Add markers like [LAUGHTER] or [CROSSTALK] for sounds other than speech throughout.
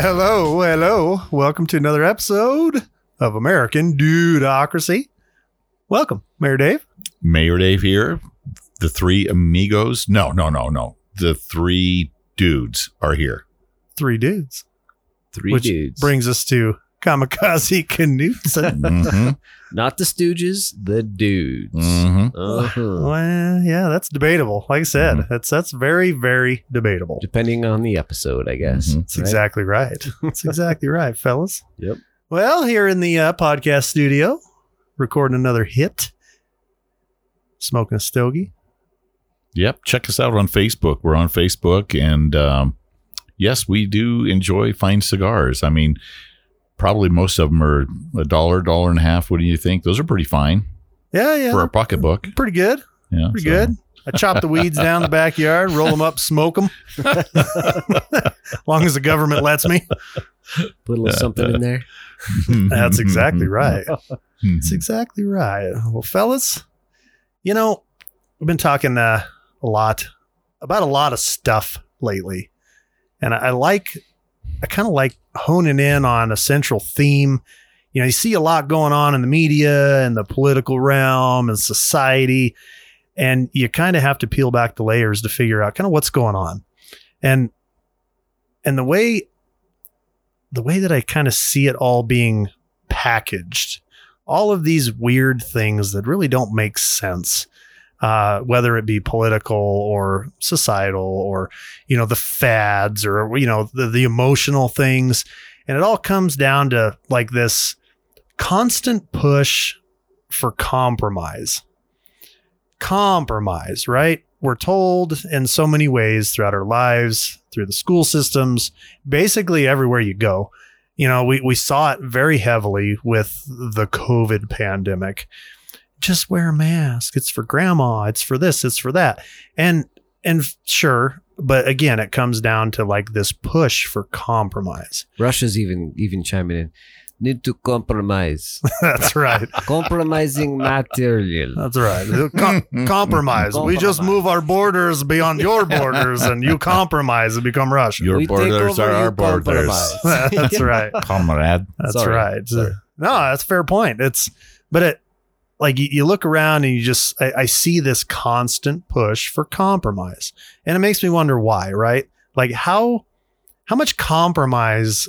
Hello, hello. Welcome to another episode of American Dudocracy. Welcome, Mayor Dave. Mayor Dave here. The three amigos. No, no, no, no. The three dudes are here. Three dudes. Three which dudes. brings us to Kamikaze Knutson. hmm [LAUGHS] Not the Stooges, the dudes. hmm Uh-huh. well, yeah, that's debatable. Like I said, Mhm. that's that's very, very debatable. Depending on the episode, I guess. Mhm. That's exactly right. That's [LAUGHS] exactly right, fellas. Yep. Well, here in the uh, podcast studio, recording another hit, smoking a stogie. Yep. Check us out on Facebook. We're on Facebook. And um, yes, we do enjoy fine cigars. I mean, probably most of them are a dollar, dollar and a half. What do you think? Those are pretty fine Yeah, yeah, for a pocketbook. pretty good. Yeah. Pretty so- good. I chop the weeds down the backyard, roll them up, smoke them. [LAUGHS] long as the government lets me. Put a little something in there. [LAUGHS] That's exactly [LAUGHS] right. That's Mhm. exactly right. Well, fellas, you know, we've been talking uh, a lot about a lot of stuff lately. And I, I like, I kind of like honing in on a central theme. You know, you see a lot going on in the media and the political realm and society, and you kind of have to peel back the layers to figure out kind of what's going on. And and the way the way that I kind of see it all being packaged all of these weird things that really don't make sense, uh, whether it be political or societal or, you know, the fads or, you know, the, the emotional things. And it all comes down to like this constant push for compromise. Compromise, right? We're told in so many ways throughout our lives, through the school systems, basically everywhere you go, you know, we, we saw it very heavily with the COVID pandemic. Just wear a mask. It's for grandma. It's for this. It's for that. And and sure, but again, it comes down to like this push for compromise. Russia's even even chiming in. Need to compromise. [LAUGHS] That's right. [LAUGHS] Compromising material. That's right. Com- [LAUGHS] compromise. We just move our borders beyond your borders, and you compromise and become Russian. Your We borders are you our borders. That's right. Comrade. That's Sorry. right. Sorry. No, that's a fair point. It's, but it, like you, you look around and you just, I, I see this constant push for compromise, and it makes me wonder why. Right? Like how, how much compromise?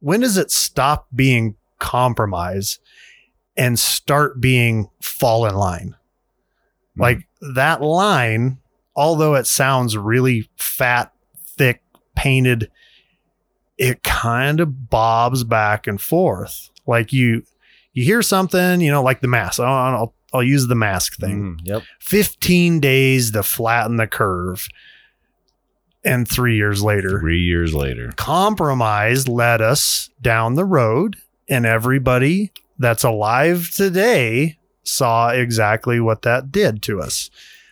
When does it stop being compromise and start being fall in line? Hmm. Like that line, although it sounds really fat, thick, painted, it kind of bobs back and forth. Like you, you hear something, you know, like the mask. I'll, I'll, I'll use the mask thing. Mm, yep. 15 days to flatten the curve. And three years later, Three years later. compromise led us down the road, and everybody that's alive today saw exactly what that did to us.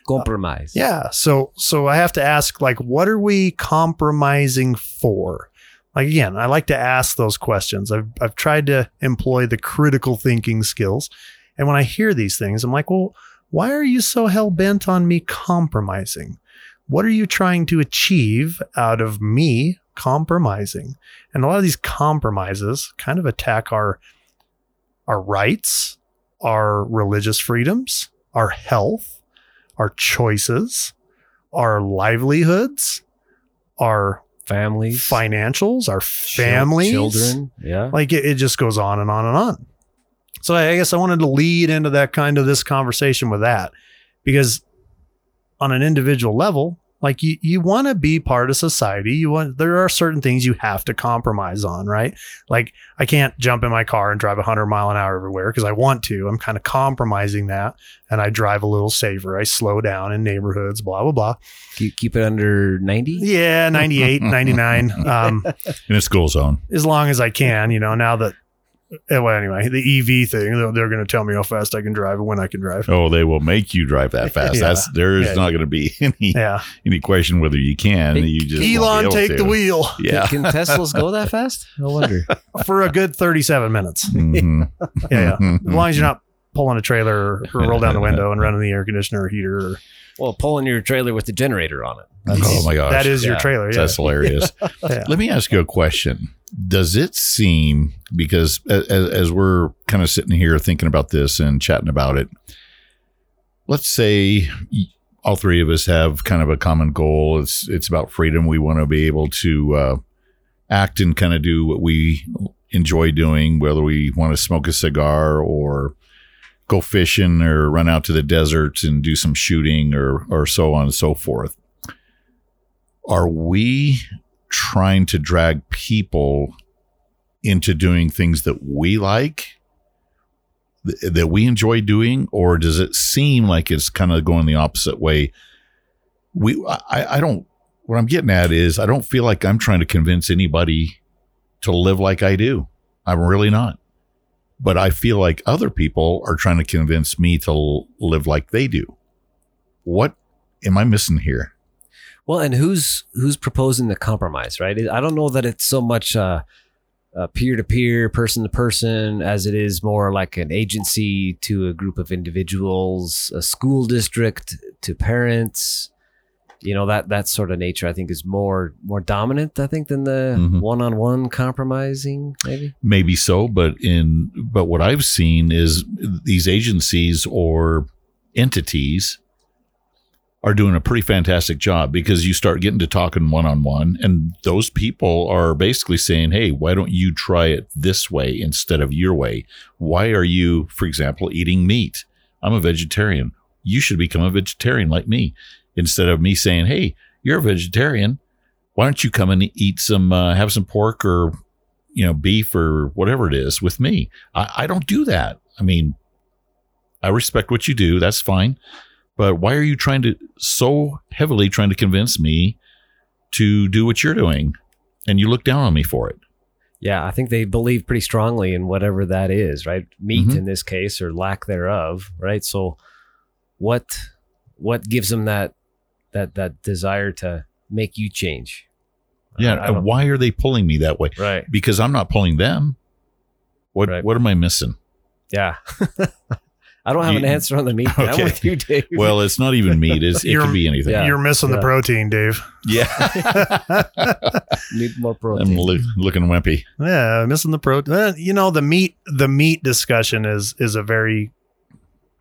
Compromise. Yeah. So so I have to ask like what are we compromising for? Like again, I like to ask those questions. I've I've tried to employ the critical thinking skills. And when I hear these things, I'm like, "Well, why are you so hell bent on me compromising? What are you trying to achieve out of me compromising?" And a lot of these compromises kind of attack our our rights, our religious freedoms, our health, our choices, our livelihoods, our Families. financials, our families, Children. Yeah. Like it, it just goes on and on and on. So I guess I wanted to lead into that kind of this conversation with that because on an individual level, like you, you want to be part of society. You want, there are certain things you have to compromise on, right? Like I can't jump in my car and drive 100 mile an hour everywhere because I want to. I'm kind of compromising that and I drive a little safer. I slow down in neighborhoods, blah, blah, blah. keep, keep it under 90. Yeah, 98, 99. [LAUGHS] Um, In a school zone. as long as I can, you know, now that, well, anyway, the EV thing, they're, they're going to tell me how fast I can drive and when I can drive. Oh, they will make you drive that [LAUGHS] fast. Yeah. That's there is Yeah. not going to be [LAUGHS] any Yeah. any question whether you can. Hey, You just Elon, take to. the wheel Yeah. Can, can Teslas go that fast? No wonder. [LAUGHS] for a good 37 minutes. Mhm. Yeah. yeah. As long as you're not pulling a trailer or, or roll down the window and running the air conditioner or heater or Well, pulling your trailer with the generator on it. oh my gosh. That is your trailer. Yeah. That's hilarious. [LAUGHS] Yeah. Let me ask you a question. Does it seem because as, as we're kind of sitting here thinking about this and chatting about it, let's say all three of us have kind of a common goal. It's it's about freedom. We want to be able to uh, act and kind of do what we enjoy doing, whether we want to smoke a cigar or go fishing or run out to the desert and do some shooting or or so on and so forth. Are we trying to drag people into doing things that we like th- that we enjoy doing or does it seem like it's kind of going the opposite way? We I, I don't what i'm getting at is i don't feel like i'm trying to convince anybody to live like i do. I'm really not but i feel like other people are trying to convince me to l- live like they do what am i missing here Well, and who's who's proposing the compromise, right? I don't know that it's so much uh, uh, peer-to-peer, person-to-person, as it is more like an agency to a group of individuals, a school district to parents. You know that that sort of nature, I think, is more more dominant. I think than the Mhm. one-on-one compromising, maybe. maybe so but in but what i've seen is these agencies or entities are doing a pretty fantastic job because you start getting to talking one-on-one and those people are basically saying hey why don't you try it this way instead of your way why are you for example eating meat i'm a vegetarian you should become a vegetarian like me instead of me saying hey you're a vegetarian why don't you come and eat some uh, have some pork or you know, beef or whatever it is with me. I, I don't do that. I mean, I respect what you do. That's fine. But why are you trying to so heavily trying to convince me to do what you're doing? And you look down on me for it. Yeah, I think they believe pretty strongly in whatever that is, right? Meat Mhm. in this case or lack thereof, right? So what what gives them that that that desire to make you change? Yeah. I and don't- why are they pulling me that way? Right. Because I'm not pulling them. What Right. what am I missing? Yeah. [LAUGHS] I don't have an answer on the meat. I'm with you, Dave. Well, it's not even meat. It's, it You're- could be anything. Yeah. You're missing Yeah. the protein, Dave. Yeah. [LAUGHS] need more protein. I'm protein. loo- looking wimpy. Yeah, missing the protein. You know, the meat the meat discussion is is a very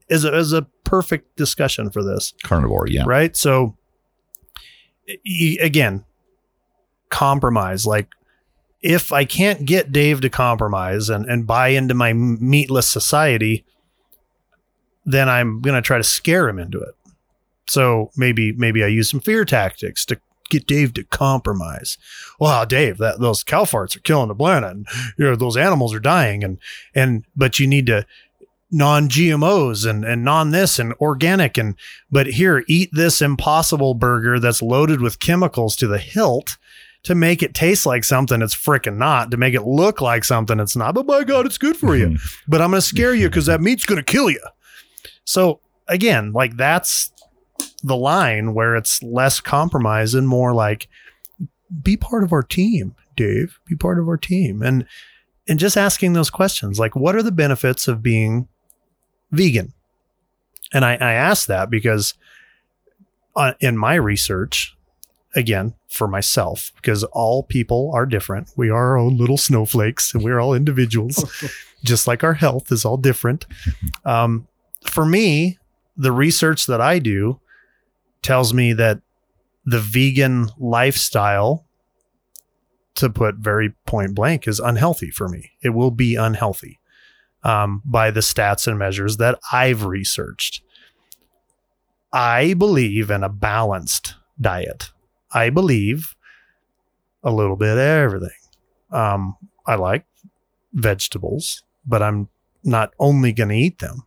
is a, is a perfect discussion for this. Carnivore. Yeah. right? So, y- again, compromise. Like, if I can't get Dave to compromise and, and buy into my meatless society, then I'm going to try to scare him into it. So maybe maybe I use some fear tactics to get Dave to compromise. Wow, Dave, that those cow farts are killing the planet, and you know those animals are dying, and and but you need to non-GMOs and and non this and organic and but here eat this impossible burger that's loaded with chemicals to the hilt to make it taste like something it's freaking not to make it look like something it's not. But by god it's good for you. Mm-hmm. But i'm going to scare you because that meat's going to kill you so again like that's the line where it's less compromise and more like be part of our team dave. Be part of our team. And and just asking those questions like what are the benefits of being vegan. And i, I asked that because uh, in my research again for myself because all people are different. We are our own little snowflakes and we're all individuals [LAUGHS] just like our health is all different. [LAUGHS] Um, for me the research that i do tells me that the vegan lifestyle to put very point blank is unhealthy for me. It will be unhealthy um, by the stats and measures that i've researched i believe in a balanced diet I believe a little bit of everything. Um, I like vegetables, but I'm not only going to eat them.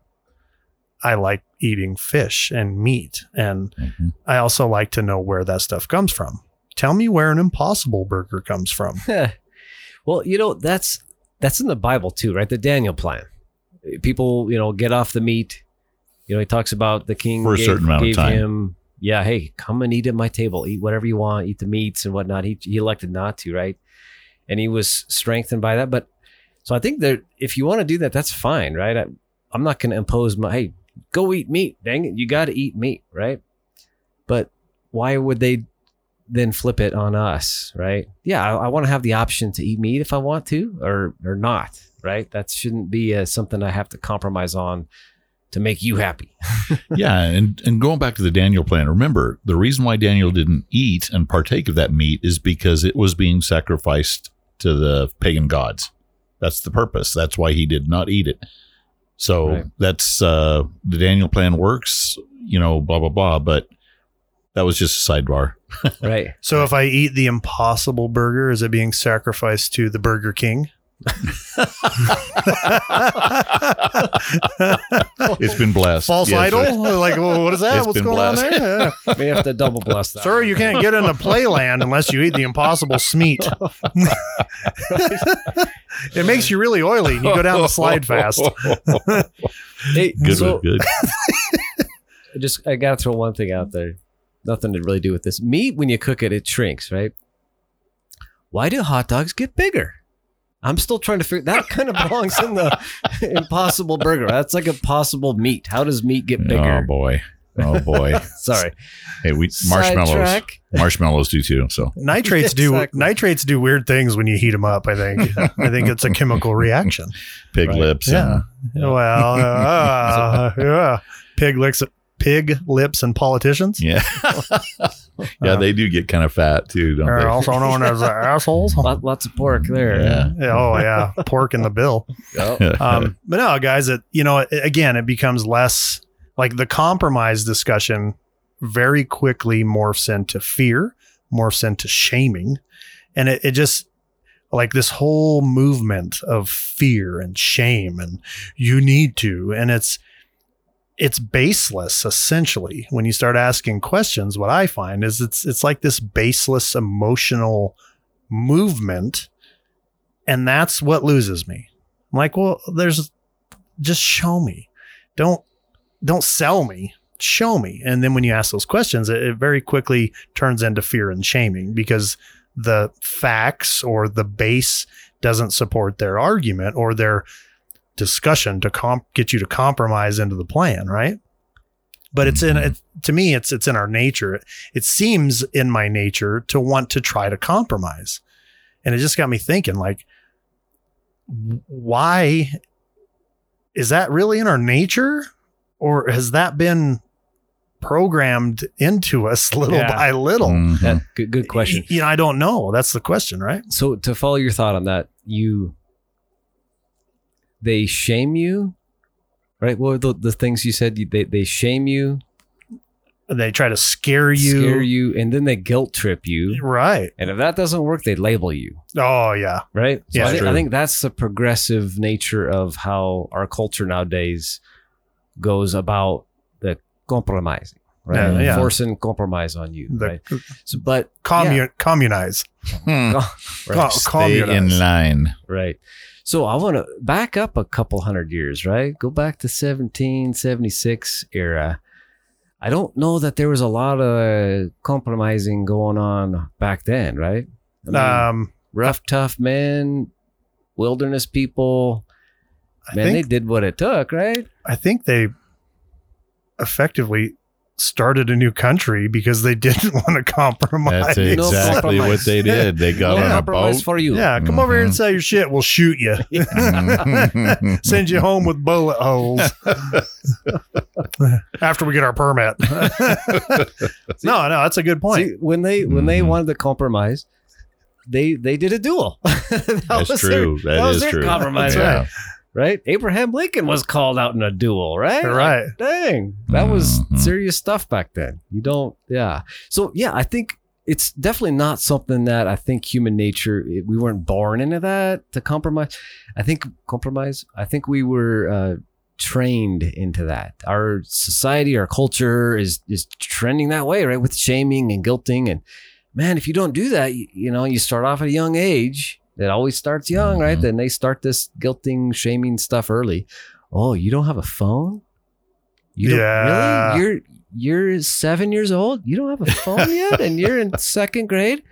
I like eating fish and meat, and Mhm. I also like to know where that stuff comes from. Tell me where an impossible burger comes from. [LAUGHS] well, you know, that's that's in the Bible too, right? The Daniel plan. People, you know, get off the meat. You know, he talks about the king For a certain amount of time. him, yeah, hey, come and eat at my table, eat whatever you want, eat the meats and whatnot. He he elected not to, right? And he was strengthened by that. But so I think that if you want to do that, that's fine, right? I, I'm not going to impose my hey, go eat meat. Dang it, you got to eat meat, right? but why would they then flip it on us, right? Yeah, I, I want to have the option to eat meat if I want to, or or not, right? That shouldn't be uh, something I have to compromise on to make you happy. [LAUGHS] yeah, and and going back to the Daniel plan, remember the reason why Daniel didn't eat and partake of that meat is because it was being sacrificed to the pagan gods. That's the purpose. That's why he did not eat it. So Right. that's uh the Daniel plan works, you know, blah blah blah, but that was just a sidebar. [LAUGHS] right. So if I eat the Impossible Burger, is it being sacrificed to the Burger King? [LAUGHS] It's been blessed. False Yes, idol? right. like, well, what is that? It's What's been going on there? Yeah. [LAUGHS] We have to double bless that. Sir, you can't get into Playland unless you eat the Impossible Smeat. it makes you really oily and you go down the slide fast. Hey, Good, so one, good. just I gotta throw one thing out there. Nothing to really do with this. Meat, when you cook it, it shrinks, right? Why do hot dogs get bigger? I'm still trying to figure that kind of belongs in the [LAUGHS] impossible burger. That's like impossible meat. How does meat get bigger? Oh boy. Oh boy. [LAUGHS] Sorry. hey, we marshmallows. Sidetrack. Marshmallows do too. So Nitrates do Exactly. nitrates do weird things when you heat them up. I think. [LAUGHS] I think it's a chemical reaction. pig Right. lips. Yeah. and- Well, uh, yeah. Pig lips, pig lips, and politicians yeah. [LAUGHS] yeah, they do get kind of fat too, don't are they? also known as uh, [LAUGHS] assholes. Lot, lots of pork there. Yeah. Yeah, oh yeah, pork in the bill. Oh, [LAUGHS] Um, but no, guys, it you know, it, again, it becomes less like the compromise discussion very quickly morphs into fear, morphs into shaming, and it, it just like this whole movement of fear and shame and you need to, and it's it's baseless essentially when you start asking questions what i find is it's it's like this baseless emotional movement and that's what loses me. I'm like well there's just show me. Don't don't sell me. Show me. And then when you ask those questions it, it very quickly turns into fear and shaming because the facts or the base doesn't support their argument or their discussion to comp- get you to compromise into the plan right but it's in Mhm. it, to me it's it's in our nature it seems in my nature to want to try to compromise and it just got me thinking like why is that really in our nature or has that been programmed into us [LAUGHS] little Yeah. by little Mhm. that, good, good question. Y- you know i don't know that's the question right So to follow your thought on that, you they shame you, right? What were the, the things you said? They they shame you, they try to scare you scare you, and then they guilt trip you. right And if that doesn't work, they label you, oh yeah right? So Yeah, I, think, I think that's the progressive nature of how our culture nowadays goes about the compromising, right? Yeah, yeah. Forcing compromise on you, the right? So, but commun- communize Hmm. [LAUGHS] right. Co- Stay in line. Right. So I want to back up a couple hundred years, right? Go back to 1776 era. I don't know that there was a lot of compromising going on back then, right? I mean, um rough, tough men, wilderness people. I Man, think they did what it took, right? I think they effectively started a new country because they [LAUGHS] didn't want to compromise. That's No exactly what they [LAUGHS] did. They got no on a boat. for you. Yeah, come over here and Mhm. sell your shit. We'll shoot you. [LAUGHS] Send you home with bullet holes after we get our permit. no, no, that's a good point. See, when they when they Mhm. wanted to compromise, they they did a duel. that That's was true. Their, That that was is their true. compromise, Yeah. right? Right. Abraham Lincoln was called out in a duel, right? Right. Dang, that was Mhm. serious stuff back then. You don't, yeah. So yeah, I think it's definitely not something that I think human nature. it- we weren't born into that to compromise. I think compromise. I think we were uh, trained into that. Our society, our culture is is trending that way, right? With shaming and guilting, and man, if you don't do that, you, you know, you start off at a young age. It always starts young, right? Mhm. Then they start this guilting, shaming stuff early. Oh, you don't have a phone? You don't Yeah. really? You're you're seven years old. You don't have a phone [LAUGHS] yet, and you're in second grade.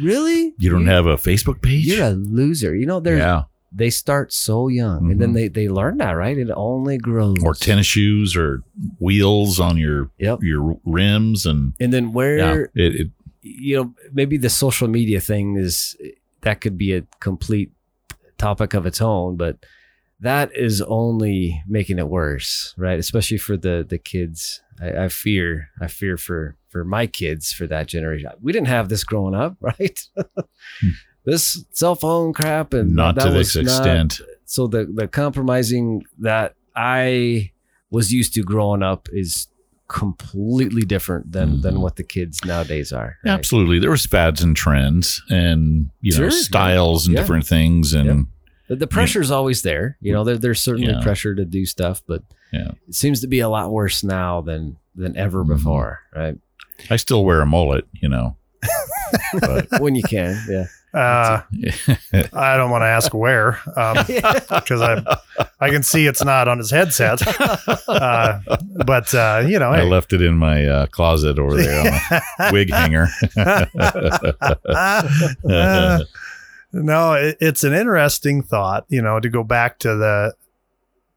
Really? You don't You- have a Facebook page? You're a loser. You know, there's yeah. they start so young, and then Mhm. they they learn that right. It only grows. or tennis shoes or wheels on your Yep. your rims and And then where yeah, it, it you know maybe the social media thing is that could be a complete topic of its own, but that is only making it worse, right? Especially for the the kids. I, I fear, I fear for for my kids for that generation. We didn't have this growing up, [LAUGHS] right? Hmm. this cell phone crap and not to this extent. so the the compromising that I was used to growing up is completely different than than Mhm. what the kids nowadays are. right? Absolutely, there was fads and trends and you know Sure. styles and Yeah. different things and Yep. The, the pressure's always there. You know, there, there's certainly Yeah. pressure to do stuff, but Yeah. it seems to be a lot worse now than than ever Mhm. before, right? I still wear a mullet, you know. [LAUGHS] but when you can, yeah. Uh, [LAUGHS] I don't want to ask where [LAUGHS] because I I can see it's not on his headset. [LAUGHS] Uh, but uh, you know, I hey. left it in my uh, closet over there on a wig hanger. No, it, it's an interesting thought. You know, to go back to the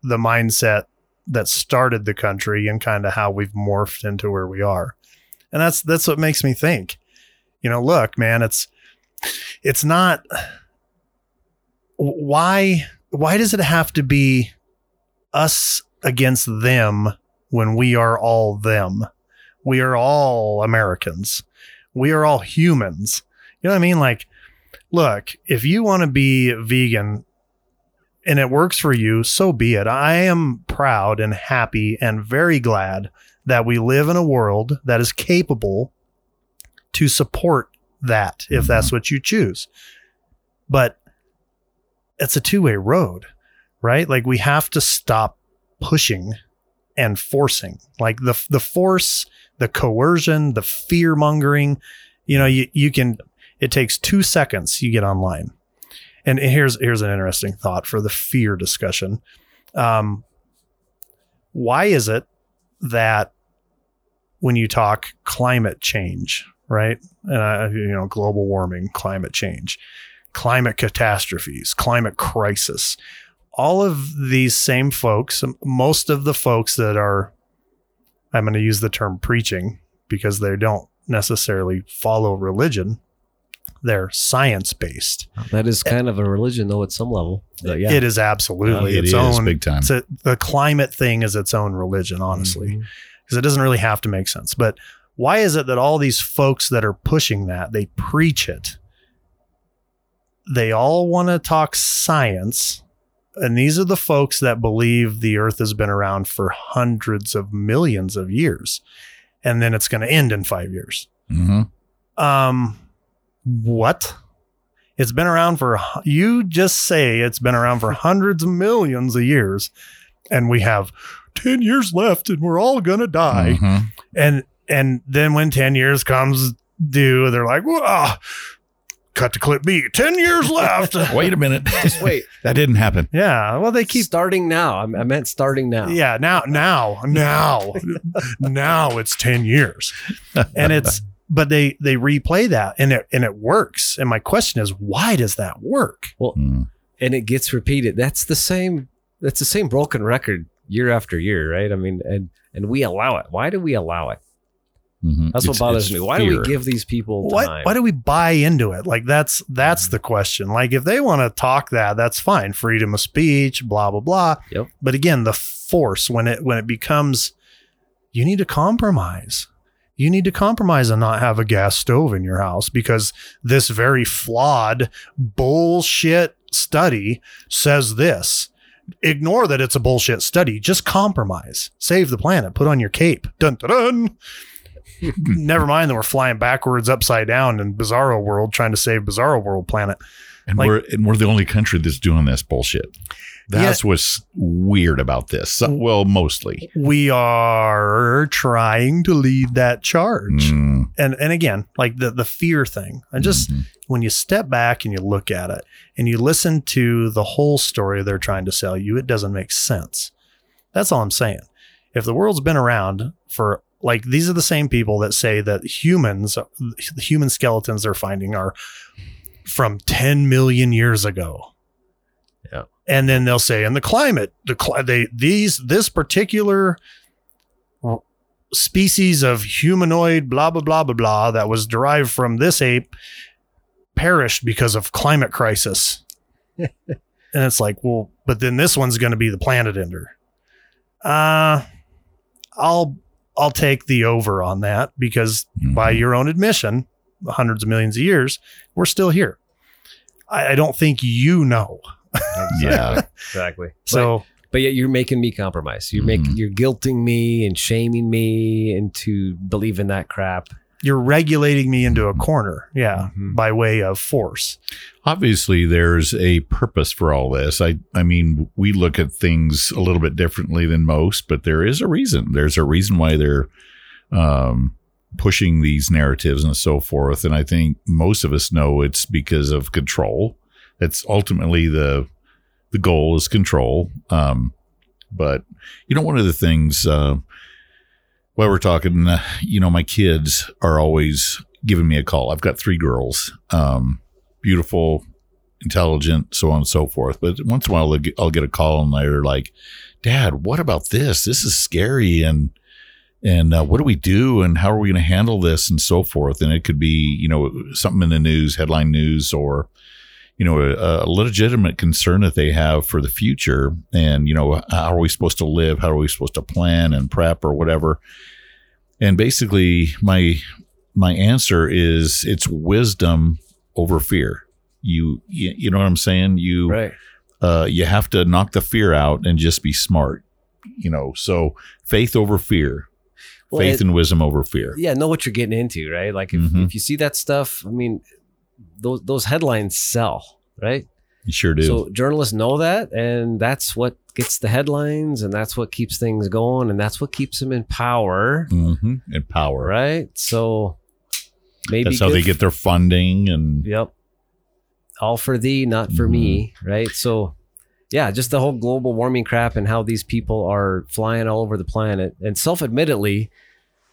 the mindset that started the country and kind of how we've morphed into where we are, and that's that's what makes me think. You know, look, man, it's it's not why why does it have to be us against them when we are all them? We are all Americans. We are all humans. You know what I mean? Like, look, if you want to be vegan and it works for you, so be it. I am proud and happy and very glad that we live in a world that is capable to support that if that's what you choose. But it's a two way road, right? Like we have to stop pushing and forcing. Like the the force, the coercion, the fear mongering. You know, you you can. It takes two seconds. You get online, and here's here's an interesting thought for the fear discussion. Um, why is it that when you talk climate change, right? Uh, you know, global warming, climate change, climate catastrophes, climate crisis, all of these same folks, most of the folks that are, I'm going to use the term preaching because they don't necessarily follow religion. They're science based. That is kind of a religion, though, at some level. But yeah, It is absolutely It its is own. big time. It's a, the climate thing is its own religion, honestly, because it doesn't really have to make sense. But why is it that all these folks that are pushing that they preach it? They all want to talk science, and these are the folks that believe the Earth has been around for hundreds of millions of years, and then it's going to end in five years. hmm Um, what? It's been around for, you just say it's been around for [LAUGHS] hundreds of millions of years, and we have 10 years left and we're all going to die. Mhm. And, and then when 10 years comes due, they're like, whoa, cut to clip B, 10 years left. [LAUGHS] Wait a minute. Just wait. [LAUGHS] that didn't happen. yeah. Well, they keep, starting now. I I meant starting now. yeah, now, now, now, now it's 10 years. And it's, but they, they replay that and it, and it works. And my question is, why does that work? Mm. and it gets repeated. That's the same. That's the same broken record year after year, right? I mean, and and we allow it. Why do we allow it? Mhm. That's what It's- bothers it's me. Why do we give these people why, time? why do we buy into it? Like that's that's the question. Like if they want to talk that that's fine. Freedom of speech blah blah blah. Yep. but again the force when it when it becomes you need to compromise. You need to compromise and not have a gas stove in your house because this very flawed bullshit study says this. Ignore that it's a bullshit study. Just compromise. Save the planet. Put on your cape. Dun dun dun [LAUGHS] never mind that we're flying backwards upside down in bizarro world trying to save bizarro world planet And Like- we're and we're the only country that's doing this bullshit. That's what's weird about this. So- well, mostly. we are trying to lead that charge Mm, and and again like the the fear thing i just mhm. when you step back and you look at it and you listen to the whole story they're trying to sell you it doesn't make sense that's all i'm saying if the world's been around for like these are the same people that say that humans the human skeletons they're finding are from 10 million years ago Yeah. and then they'll say, and the climate, the cli- they these this particular species of humanoid, blah blah blah blah blah, that was derived from this ape, perished because of climate crisis. [LAUGHS] and it's like, well, but then this one's going to be the planet ender. Uh, I'll I'll take the over on that because by Mhm. your own admission, hundreds of millions of years, we're still here. I, I don't think you know. [LAUGHS] yeah. Exactly. [LAUGHS] So but yet you're making me compromise. You're making Mhm. you're guilting me and shaming me into believing that crap. You're regulating me into a corner, yeah, Mhm. by way of force. obviously there's a purpose for all this. I I mean, we look at things a little bit differently than most, but there is a reason. There's a reason why they're um, pushing these narratives and so forth. And I think most of us know it's because of control. It's ultimately the the goal is control. Um, but you know, one of the things uh, while we're talking, uh, you know, my kids are always giving me a call. I've got three girls. Um, beautiful, intelligent, so on and so forth. But once in a while, I'll get- a call and they're like, "Dad, what about this? This is scary, and and uh, what do we do, and how are we going to handle this, and so forth." And it could be, you know, something in the news, headline news, or you know, a, a legitimate concern that they have for the future, and you know, how are we supposed to live? How are we supposed to plan and prep or whatever? And basically, my my answer is it's wisdom over fear. You, you you know what I'm saying? You Right. uh you have to knock the fear out and just be smart. You know, so faith over fear. Well, faith it- and wisdom over fear. yeah, know what you're getting into, right? Like if, Mhm. if you see that stuff, I mean, those those headlines sell, right? You sure do. So journalists know that, and that's what gets the headlines, and that's what keeps things going, and that's what keeps them in power, hmm And power. right? So maybe That's how they get their funding and Yep. All for thee, not for me, right? So, yeah, just the whole global warming crap and how these people are flying all over the planet. And self-admittedly,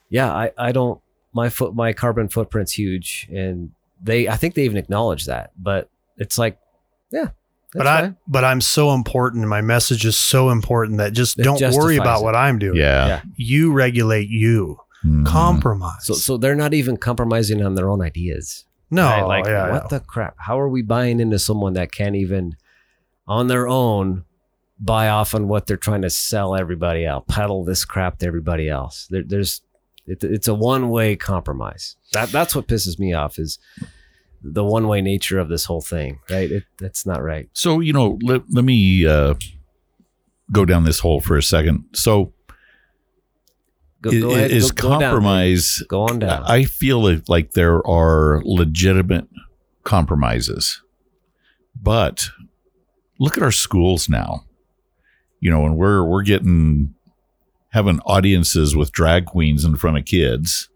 yeah, I, I don't my foot my carbon footprint's huge, and they I think they even acknowledge that. But it's like, yeah, but I fine. but I'm so important and my message is so important that just It don't worry about it. what I'm doing. yeah. Yeah. You regulate you. Mhm. Compromise. so so they're not even compromising on their own ideas. no, right? Like, yeah, what yeah. the crap? How are we buying into someone that can't even, on their own, buy off on what they're trying to sell everybody else, peddle this crap to everybody else? There, there's, it, it's a one way compromise. That that's what pisses me off is the one way nature of this whole thing. Right? It, that's not right. So, you know, let, let me uh, go down this hole for a second. So, Go, go ahead. is go, go down. compromise Go on down. I feel like- like there are legitimate compromises, but look at our schools now. You know, and we're we're getting having audiences with drag queens in front of kids.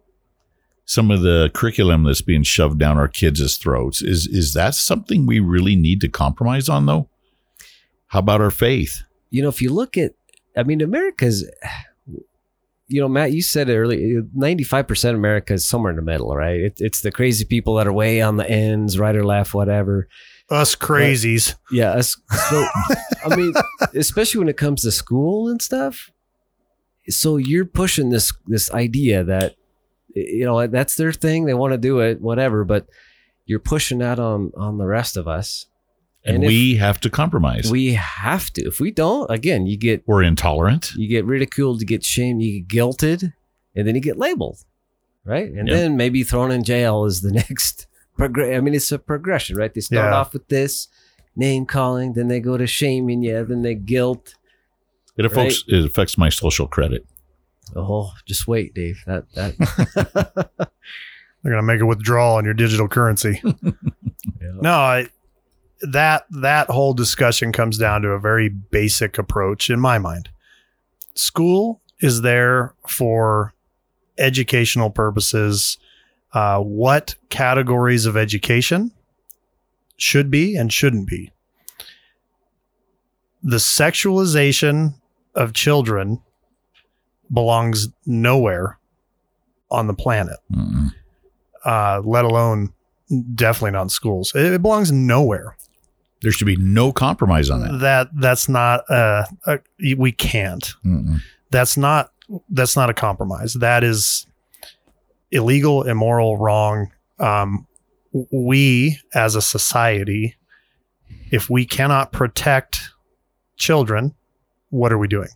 Some of the curriculum that's being shoved down our kids' throats is is that something we really need to compromise on, though? How about our faith? you know, if you look at, I mean, America's, you know, Matt, you said it earlier, 95% of America is somewhere in the middle, right? It, it's the crazy people that are way on the ends, right or left, whatever. Us crazies. Yeah. us- So, [LAUGHS] I mean, especially when it comes to school and stuff. So you're pushing this, this idea that, you know, that's their thing. They want to do it, whatever, but you're pushing that on, on the rest of us. And, And we have to compromise. We have to. If we don't, again, you get we're intolerant. you get ridiculed, you get shamed, you get guilted, and then you get labeled, right? And Yep. then maybe thrown in jail is the [LAUGHS] next. Progr- I mean, it's a progression, right? They start Yeah. off with this name calling, then they go to shaming you, then they guilt. It affects it affects my social credit. Oh, just wait, Dave. That that [LAUGHS] They're gonna make a withdrawal on your digital currency. [LAUGHS] [LAUGHS] no, I, that that whole discussion comes down to a very basic approach in my mind. School is there for educational purposes. Uh, what categories of education should be and shouldn't be? The sexualization of children belongs nowhere on the planet Mm-mm. uh, let alone definitely not in schools. It, it belongs nowhere. There should be no compromise on that. that that's not uh, a, we can't. Mm-mm. That's not that's not a compromise. That is illegal, immoral, wrong. Um, we as a society, if we cannot protect children, what are we doing?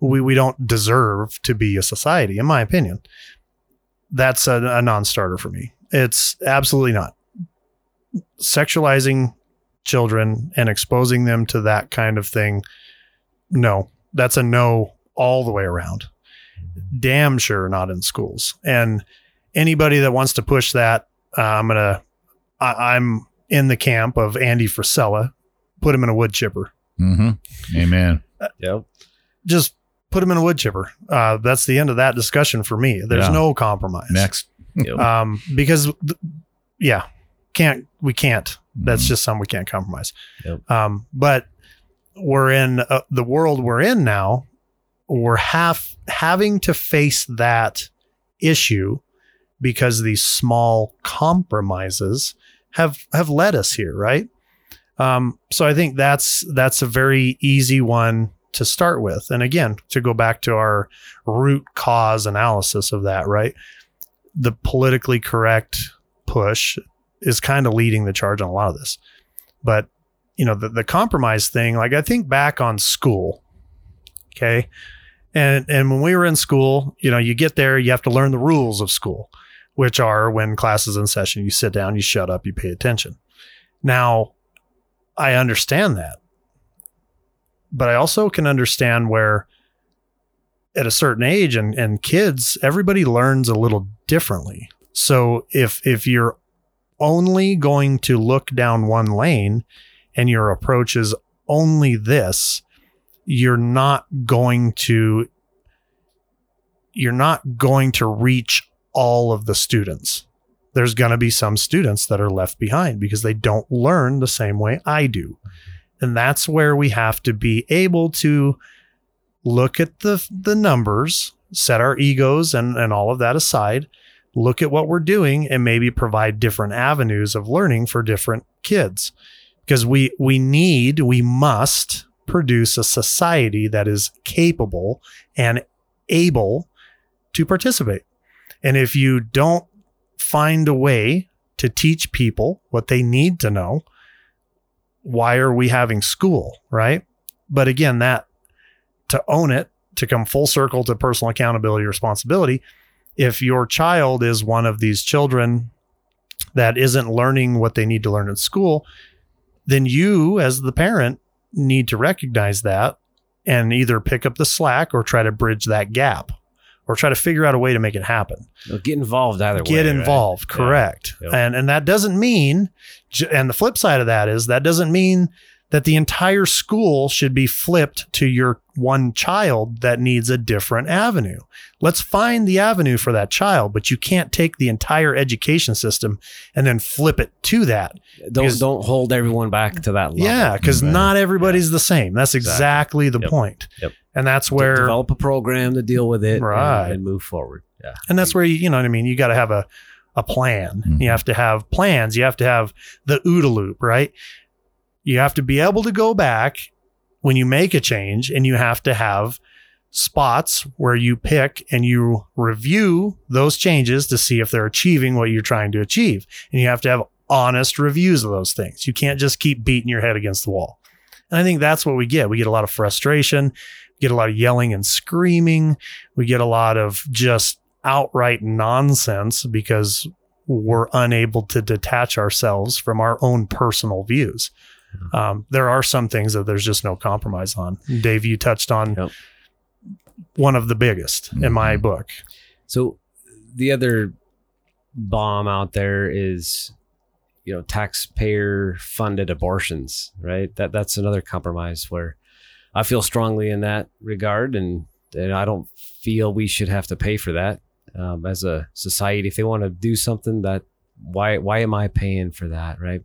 We we don't deserve to be a society, in my opinion. That's a, a non-starter for me. It's absolutely not sexualizing children and exposing them to that kind of thing. No, that's a no all the way around. Damn sure not in schools. And anybody that wants to push that, uh, I'm gonna. I, I'm in the camp of Andy Frisella. Put him in a wood chipper. hmm Amen. Yep. Just put him in a wood chipper. Uh, that's the end of that discussion for me. There's Yeah. no compromise. Next. Yep. Um, because th- yeah, can't we can't. That's Mhm. just something we can't compromise. Yep. Um, but we're in uh, the world we're in now. We're half having to face that issue because these small compromises have have led us here, right? Um, so I think that's that's a very easy one to start with. And again, to go back to our root cause analysis of that, right? The politically correct push is kind of leading the charge on a lot of this. But you know, the, the compromise thing, like I think back on school. Okay. And and when we were in school, you know, you get there, you have to learn the rules of school, which are when class is in session, you sit down, you shut up, you pay attention. Now, I understand that. But I also can understand where at a certain age and, and kids, everybody learns a little differently. So if if you're only going to look down one lane and your approach is only this, you're not going to you're not going to reach all of the students. There's going to be some students that are left behind because they don't learn the same way I do. And that's where we have to be able to look at the the numbers, set our egos and, and all of that aside, look at what we're doing and maybe provide different avenues of learning for different kids. Because we we need, we must produce a society that is capable and able to participate. And if you don't find a way to teach people what they need to know, why are we having school, right? But again, that to own it, to come full circle to personal accountability responsibility, if your child is one of these children that isn't learning what they need to learn at school, then you as the parent need to recognize that and either pick up the slack or try to bridge that gap or try to figure out a way to make it happen Well, Get involved either way. get right? involved Yeah. correct Yep. and and that doesn't mean and the flip side of that is that doesn't mean that the entire school should be flipped to your one child that needs a different avenue let's find the avenue for that child but you can't take the entire education system and then flip it to that Don't Because- don't hold everyone back to that level. yeah because Right. not everybody's the same that's exactly, the Yep. point Yep. and that's De- where develop a program to deal with it and- Right. and, move forward. Yeah. and that's where you, you know what I mean. You got to have a a plan. Mhm. You have to have plans. You have to have the OODA loop, right? You have to be able to go back when you make a change, and you have to have spots where you pick and you review those changes to see if they're achieving what you're trying to achieve. And you have to have honest reviews of those things. You can't just keep beating your head against the wall. And I think that's what we get. We get a lot of frustration, get a lot of yelling and screaming. We get a lot of just outright nonsense because we're unable to detach ourselves from our own personal views. Um, there are some things that there's just no compromise on. Dave, you touched on Yep. one of the biggest in my Mhm. book. So the other bomb out there is, you know, taxpayer funded abortions, right? That that's another compromise where I feel strongly in that regard, and and I don't feel we should have to pay for that um, as a society. If they want to do something, that why why am I paying for that, right?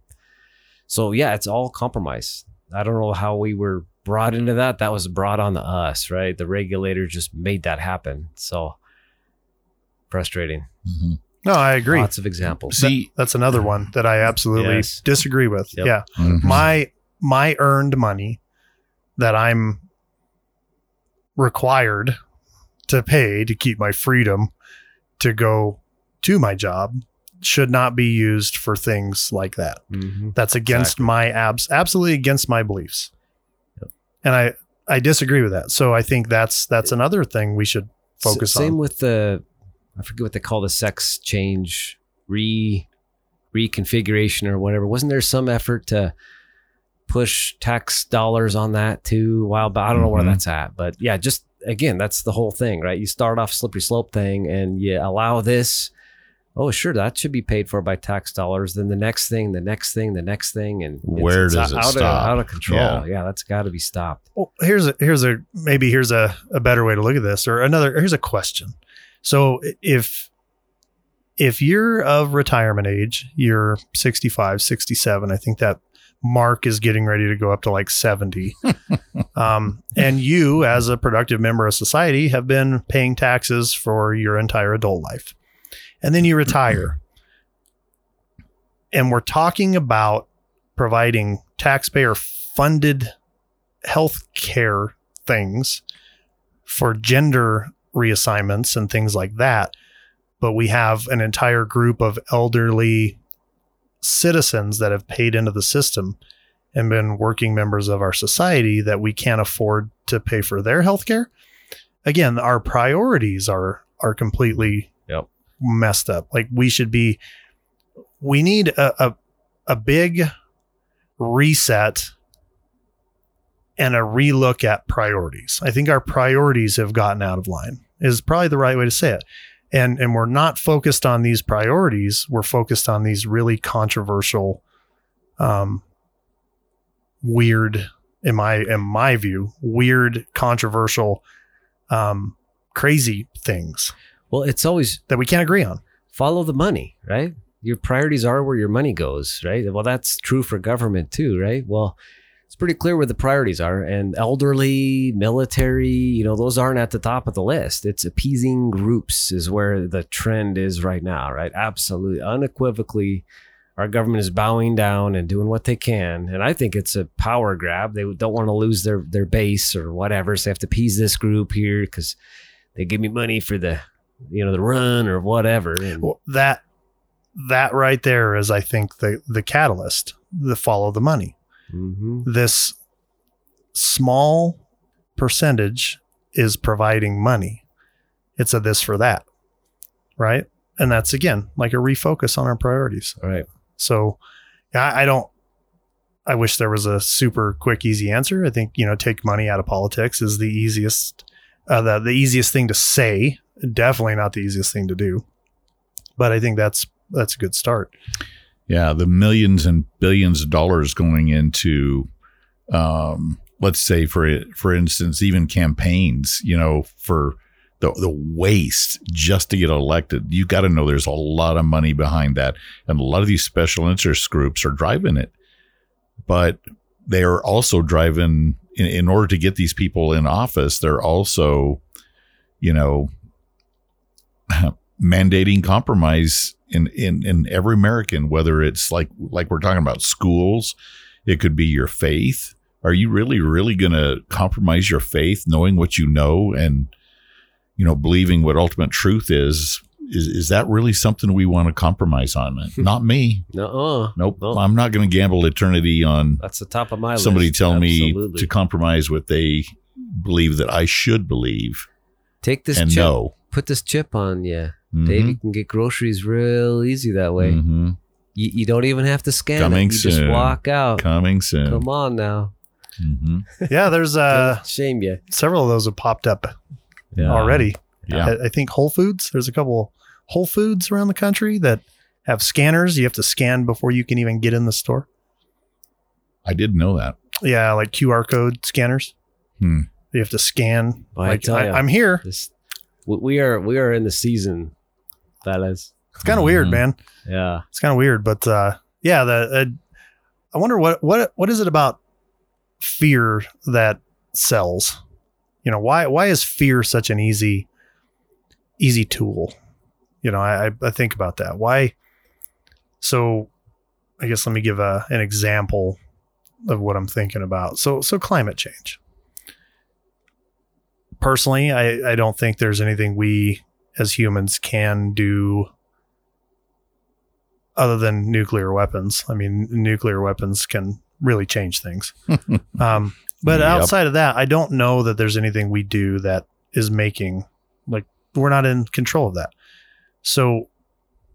So yeah, it's all compromise. I don't know how we were brought into that. That was brought on to us, right? The regulator just made that happen. So frustrating. Mhm. No, I agree. Lots of examples. See, That's another one that I absolutely Yes. disagree with. Yep. Yeah. mhm. My my earned money that I'm required to pay to keep my freedom to go to my job should not be used for things like that. Mhm. That's against my abs absolutely against my beliefs. And I I disagree with that. So I think that's that's another thing we should focus S- Same on. with the, I forget what they call the sex change re reconfiguration or whatever. Wasn't there some effort to push tax dollars on that too? while back? I don't know where Mhm. that's at, but yeah, just again, that's the whole thing, right? You start off slippery slope thing, and you allow this. Oh, sure, that should be paid for by tax dollars. Then the next thing, the next thing, the next thing, and it's- Where it's does it out stop? Of, out of control. Yeah. Yeah, that's got to be stopped. Well, here's a here's a maybe here's a, a better way to look at this or another here's a question. So if if you're of retirement age, you're 65, 67, I think that mark is getting ready to go up to like 70. [LAUGHS] um, and you as a productive member of society have been paying taxes for your entire adult life. And then you retire. and we're talking about providing taxpayer funded health care things for gender reassignments and things like that. But we have an entire group of elderly citizens that have paid into the system and been working members of our society that we can't afford to pay for their health care. Again, our priorities are are completely. Messed up. Like we should be we need a, a, a big reset and a relook at priorities. I think our priorities have gotten out of line. Is probably the right way to say it. And and we're not focused on these priorities. We're focused on these really controversial um weird in my in my view, weird controversial um crazy things Well, it's always that we can't agree on. follow the money, right? Your priorities are where your money goes, right? Well, that's true for government too, right? Well, it's pretty clear where the priorities are. And elderly, military, you know, those aren't at the top of the list. It's appeasing groups is where the trend is right now, right? Absolutely, unequivocally, our government is bowing down and doing what they can. And I think it's a power grab. They don't want to lose their their base or whatever. So they have to appease this group here because they give me money for the you know the run or whatever. And Well, that that right there is, I think, the the catalyst. The follow the money. Mhm. This small percentage is providing money. It's a this for that, right? And that's again like a refocus on our priorities. All right. So, I I don't. I wish there was a super quick, easy answer. I think you know, take money out of politics is the easiest, uh, the the easiest thing to say. Definitely not the easiest thing to do, but I think that's that's a good start. Yeah, the millions and billions of dollars going into, um, let's say for for instance, even campaigns. You know, for the the waste just to get elected. You got to know there's a lot of money behind that, and a lot of these special interest groups are driving it. But they are also driving in, in order to get these people in office. They're also, you know, [LAUGHS] mandating compromise in, in in every American, whether it's like like we're talking about schools, it could be your faith. Are you really, really gonna compromise your faith knowing what you know and you know, believing what ultimate truth is? Is is that really something we want to compromise on? Hmm. Not me. No, Nope. No. I'm not gonna gamble eternity on that's the top of my somebody list. tell me to compromise what they believe that I should believe take this and chip. know. Put this chip on you, Mhm. Dave. You can get groceries real easy that way. Mhm. You, you don't even have to scan Coming it. You just walk out. Coming soon. Come on now. hmm [LAUGHS] Yeah, there's uh, Don't shame you. several of those have popped up Yeah. already. Yeah. I, I think Whole Foods. There's a couple Whole Foods around the country that have scanners. You have to scan before you can even get in the store. I didn't know that. Yeah, like QR code scanners. Hmm. You have to scan. Well, I like tell I, ya. I'm here. This, we- we are we are in the season, fellas. It's kind of weird, Mhm. man. Yeah. It's kind of weird, but uh, yeah, the uh, I wonder what what what is it about fear that sells? You know, why why is fear such an easy easy tool? You know, I, I think about that. Why? So, I guess let me give a, an example of what I'm thinking about. So, so climate change. Personally, I, I don't think there's anything we as humans can do other than nuclear weapons. I mean, nuclear weapons can really change things. [LAUGHS] um, but Yep. outside of that, I don't know that there's anything we do that is making like we're not in control of that. So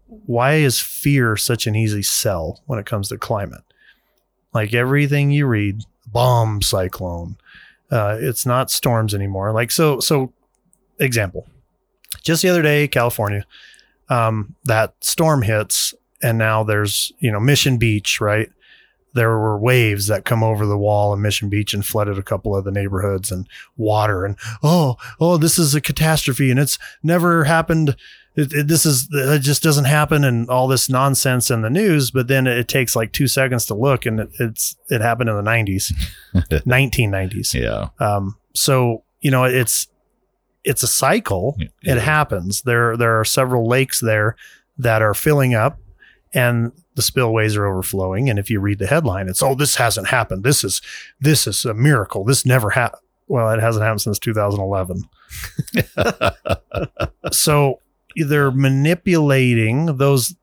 why is fear such an easy sell when it comes to climate? Like everything you read, bomb cyclone. Uh, it's not storms anymore. Like so so example. Just the other day, California, um, that storm hits and now there's, you know, Mission Beach, right? there were waves that come over the wall in Mission Beach and flooded a couple of the neighborhoods and water and oh oh this is a catastrophe and it's never happened it, it- this is it just doesn't happen and all this nonsense in the news but then it takes like two seconds to look and it, it's it happened in the 90s 1990s [LAUGHS] Yeah. um, so you know it's it's a cycle. Yeah. It happens. There there are several lakes there that are filling up, and the spillways are overflowing. And if you read the headline, it's oh this hasn't happened. This is this is a miracle. This never happened. Well, it hasn't happened since 2011. [LAUGHS] so they're manipulating those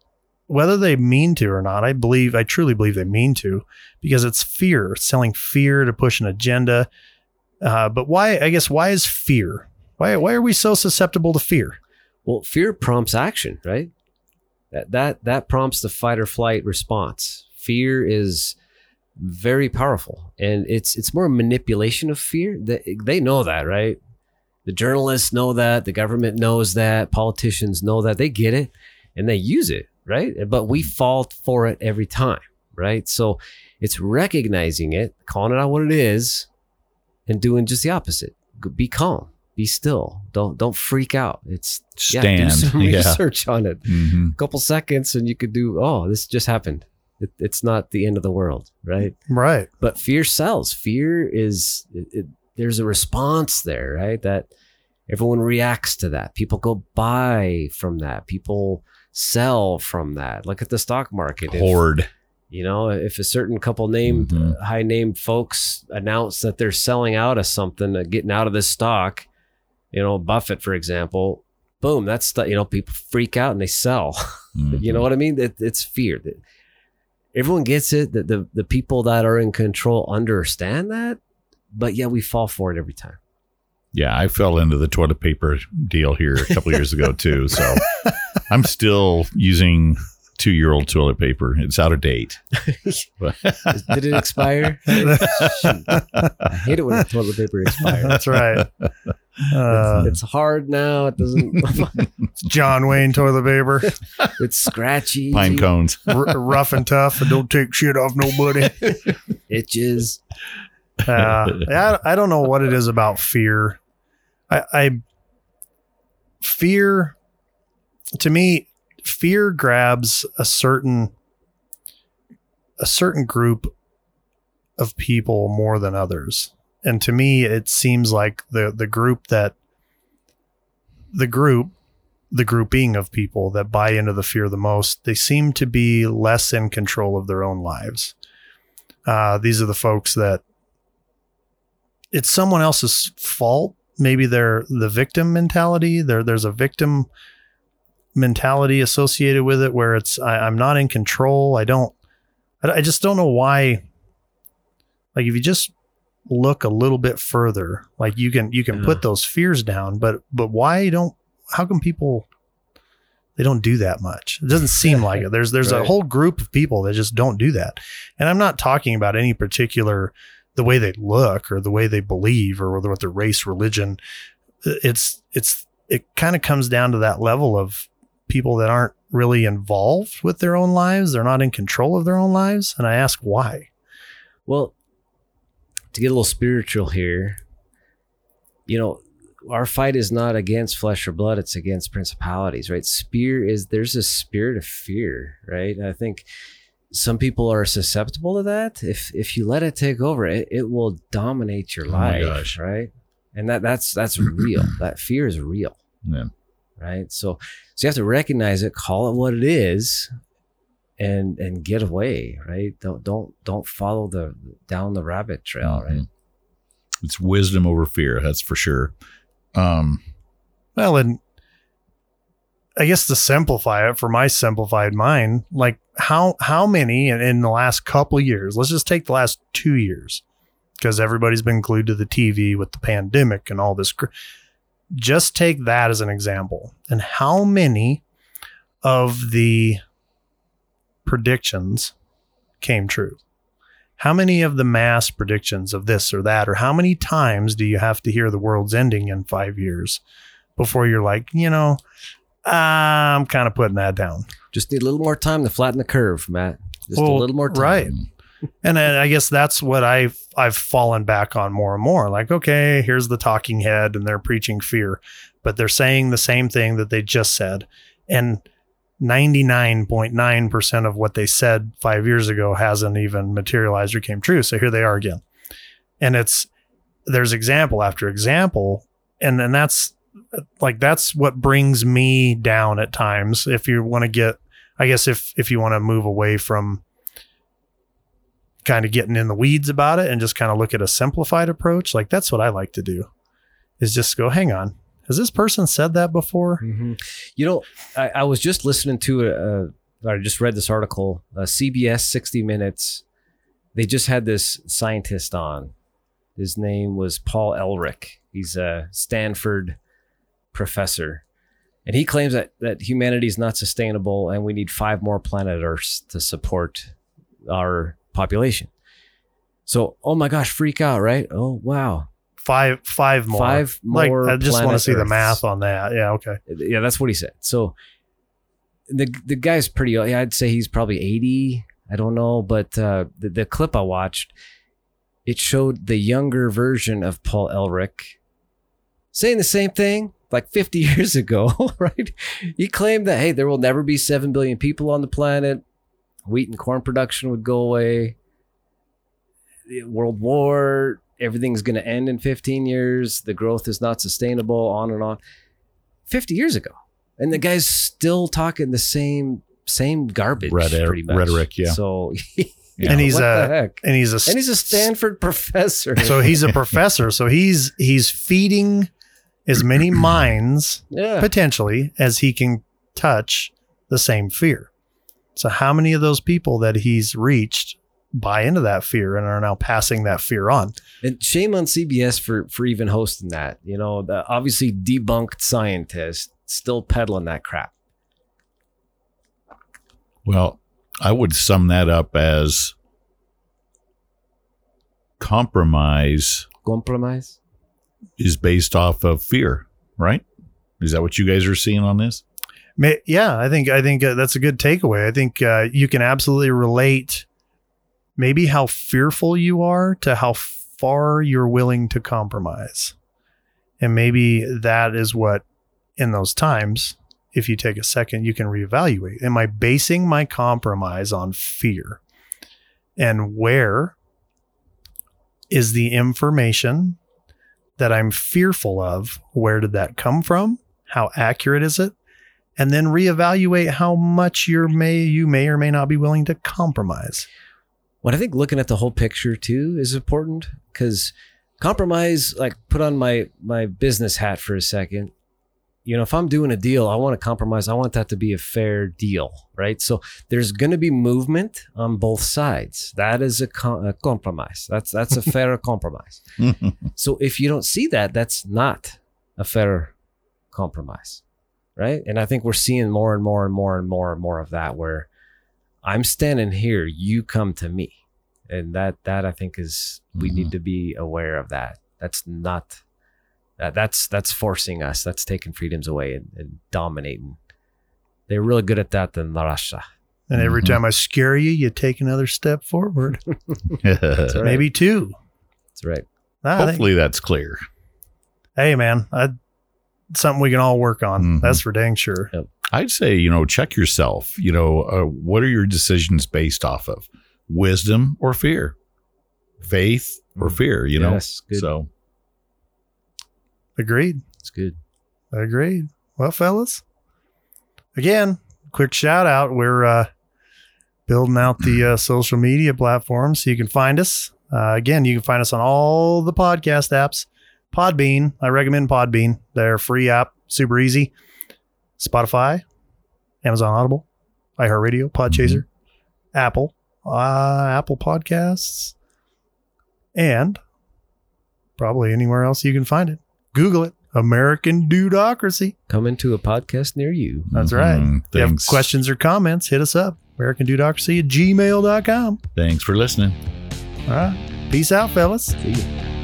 whether they mean to or not i believe i truly believe they mean to because it's fear selling fear to push an agenda uh, but why i guess why is fear why, why are we so susceptible to fear Well, fear prompts action, right? That that that prompts the fight or flight response. Fear is very powerful, and it's it's more manipulation of fear. They, they know that, right? The journalists know that, the government knows that, politicians know that. They get it, and they use it, right? But we fall for it every time, right? So it's recognizing it, calling it out what it is, and doing just the opposite. Be calm. Be still. Don't don't freak out. It's stand. yeah, do some [LAUGHS] Yeah. research on it. hmm A couple seconds, and you could do. Oh, this just happened. It, it's not the end of the world, right? right But fear sells. Fear is. It, it, there's a response there, right? That everyone reacts to that. People go buy from that. People sell from that. Look at the stock market. If- you know, if a certain couple named Mhm. uh, high named folks announce that they're selling out of something, uh, getting out of this stock, you know, Buffett, for example, boom, that's the, you know, people freak out and they sell. [LAUGHS] you know Mhm. what I mean? It, it's fear. That- Everyone gets it. That the the people that are in control understand that, but yeah, we fall for it every time. Yeah, I fell into the toilet paper deal here a couple years ago too. So [LAUGHS] I'm still using two year old toilet paper. It's out of date. [LAUGHS] Did it expire? [LAUGHS] Shoot. I hate it when toilet paper expires. that's right uh, it's hard now. It doesn't. it's john wayne toilet paper it's scratchy. Pine cones. R- rough and tough and don't take shit off nobody itches. Uh, I, I don't know what it is about fear. I, I fear to me, fear grabs a certain a certain group of people more than others. And to me, it seems like the the group that the group the grouping of people that buy into the fear the most, they seem to be less in control of their own lives. Uh, these are the folks that it's someone else's fault. Maybe they're the victim mentality. There, there's a victim mentality associated with it where it's I, I'm not in control. I don't. I, I just don't know why. Like if you just look a little bit further, like you can you can Yeah. put mm. those fears down. But but why don't? How come people? They don't do that much. It doesn't seem like it. [LAUGHS] There's there's a whole group of people that just don't do that. And I'm not talking about any particular the way they look or the way they believe or whether what their race, religion. Uh, it's it's it kind of comes down to that level of people that aren't really involved with their own lives. They're not in control of their own lives. And I ask why. Well, to get a little spiritual here, you know, our fight is not against flesh or blood, it's against principalities, right? Spear is there's a spirit of fear, right? I think some people are susceptible to that. If if you let it take over, it, it will dominate your Oh life, right? And that that's that's real. [CLEARS THROAT] That fear is real. Yeah. right? So, so you have to recognize it, call it what it is, and and get away, right? Don't don't don't follow the down the rabbit trail, right? Mhm. It's wisdom over fear. That's for sure. Um, Well, and I guess to simplify it for my simplified mind, like how how many in, in the last couple years? Let's just take the last two years, because everybody's been glued to the TV with the pandemic and all this. Cr- just take that as an example, and how many of the predictions came true? How many of the mass predictions of this or that, or how many times do you have to hear the world's ending in five years? before you're like, you know, I'm kind of putting that down. Just need a little more time to flatten the curve, Matt. Just a little more time. right. And then I guess that's what I've I've fallen back on more and more. Like, okay, here's the talking head, and they're preaching fear, but they're saying the same thing that they just said, and 99.9% of what they said five years ago hasn't even materialized or came true. So here they are again, and it's there's example after example, and then that's like that's what brings me down at times. If you want to get, I guess if if you want to move away from kind of getting in the weeds about it and just kind of look at a simplified approach, like that's what I like to do. Is just go, hang on, has this person said that before? Mhm. You know, I, I was just listening to a, a I just read this article, uh, CBS 60 Minutes. They just had this scientist on. His name was Paul Ehrlich. He's a Stanford professor. And he claims that, that humanity is not sustainable and we need five more planet Earths to support our population. So, oh my gosh, freak out, right? Oh, wow. Five, five more. Five like more I just want to see the math on that. Yeah, okay. Yeah, that's what he said. So the the guy's pretty. I'd say he's probably eighty. I don't know, but uh, the the clip I watched, it showed the younger version of Paul Ehrlich saying the same thing like 50 [LAUGHS] years ago, [LAUGHS] right? He claimed that hey, there will never be seven billion people on the planet. Wheat and corn production would go away. World War, everything's going to end in 15 years. The growth is not sustainable. On and on. 50 years ago, and the guy's still talking the same same garbage, Rhetoric- pretty much. rhetoric, yeah. So, [LAUGHS] Yeah. And he's what the a heck? and he's a And he's a Stanford professor. so he's a professor. So he's he's feeding as many [CLEARS THROAT] minds yeah, potentially as he can touch the same fear. So how many of those people that he's reached buy into that fear and are now passing that fear on? and shame on CBS for for even hosting that. You know, the obviously debunked scientist still peddling that crap. Well, I would sum that up as compromise Compromise. Is based off of fear, right? Is that what you guys are seeing on this? Yeah, I think I think uh, that's a good takeaway. I think uh, you can absolutely relate maybe how fearful you are to how far you're willing to compromise. And maybe that is what in those times if you take a second you can reevaluate. Am I basing my compromise on fear? And where is the information that I'm fearful of? Where did that come from? How accurate is it? and then reevaluate how much you may you may or may not be willing to compromise. What I think looking at the whole picture too is important because compromise, like put on my my business hat for a second. You know, if I'm doing a deal, I want to compromise. I want that to be a fair deal, right? So there's going to be movement on both sides. That is a, com- a compromise. That's that's a fair [LAUGHS] compromise. So if you don't see that, that's not a fair compromise, right? And I think we're seeing more and more and more and more and more of that where I'm standing here, you come to me. And that that I think is we need mm-hmm. to be aware of that. That's not that that's that's forcing us. That's taking freedoms away and, and dominating. They're really good at that than Russia. And every Mhm. time I scare you, you take another step forward, [LAUGHS] right. maybe two. That's right. I think- Hopefully that's clear. hey, man, I, something we can all work on. Mhm. That's for dang sure. I'd say, you know, check yourself. You know, uh, what are your decisions based off of? Wisdom or fear? Faith or fear, you know? Yes, good. So, Agreed. It's good. Agreed. Well, fellas, again, quick shout out. We're uh, building out the uh, social media platforms so you can find us. Uh, again, you can find us on all the podcast apps. Podbean, I recommend Podbean. They're a free app, super easy. Spotify, Amazon Audible, iHeartRadio, Podchaser, Apple, uh, Apple Podcasts, and probably anywhere else you can find it. Google it. American Dudocracy. Coming to a podcast near you. That's right. Mhm. If you have questions or comments, hit us up. American Dudocracy at gmail.com. Thanks for listening. All right. Peace out, fellas. See you.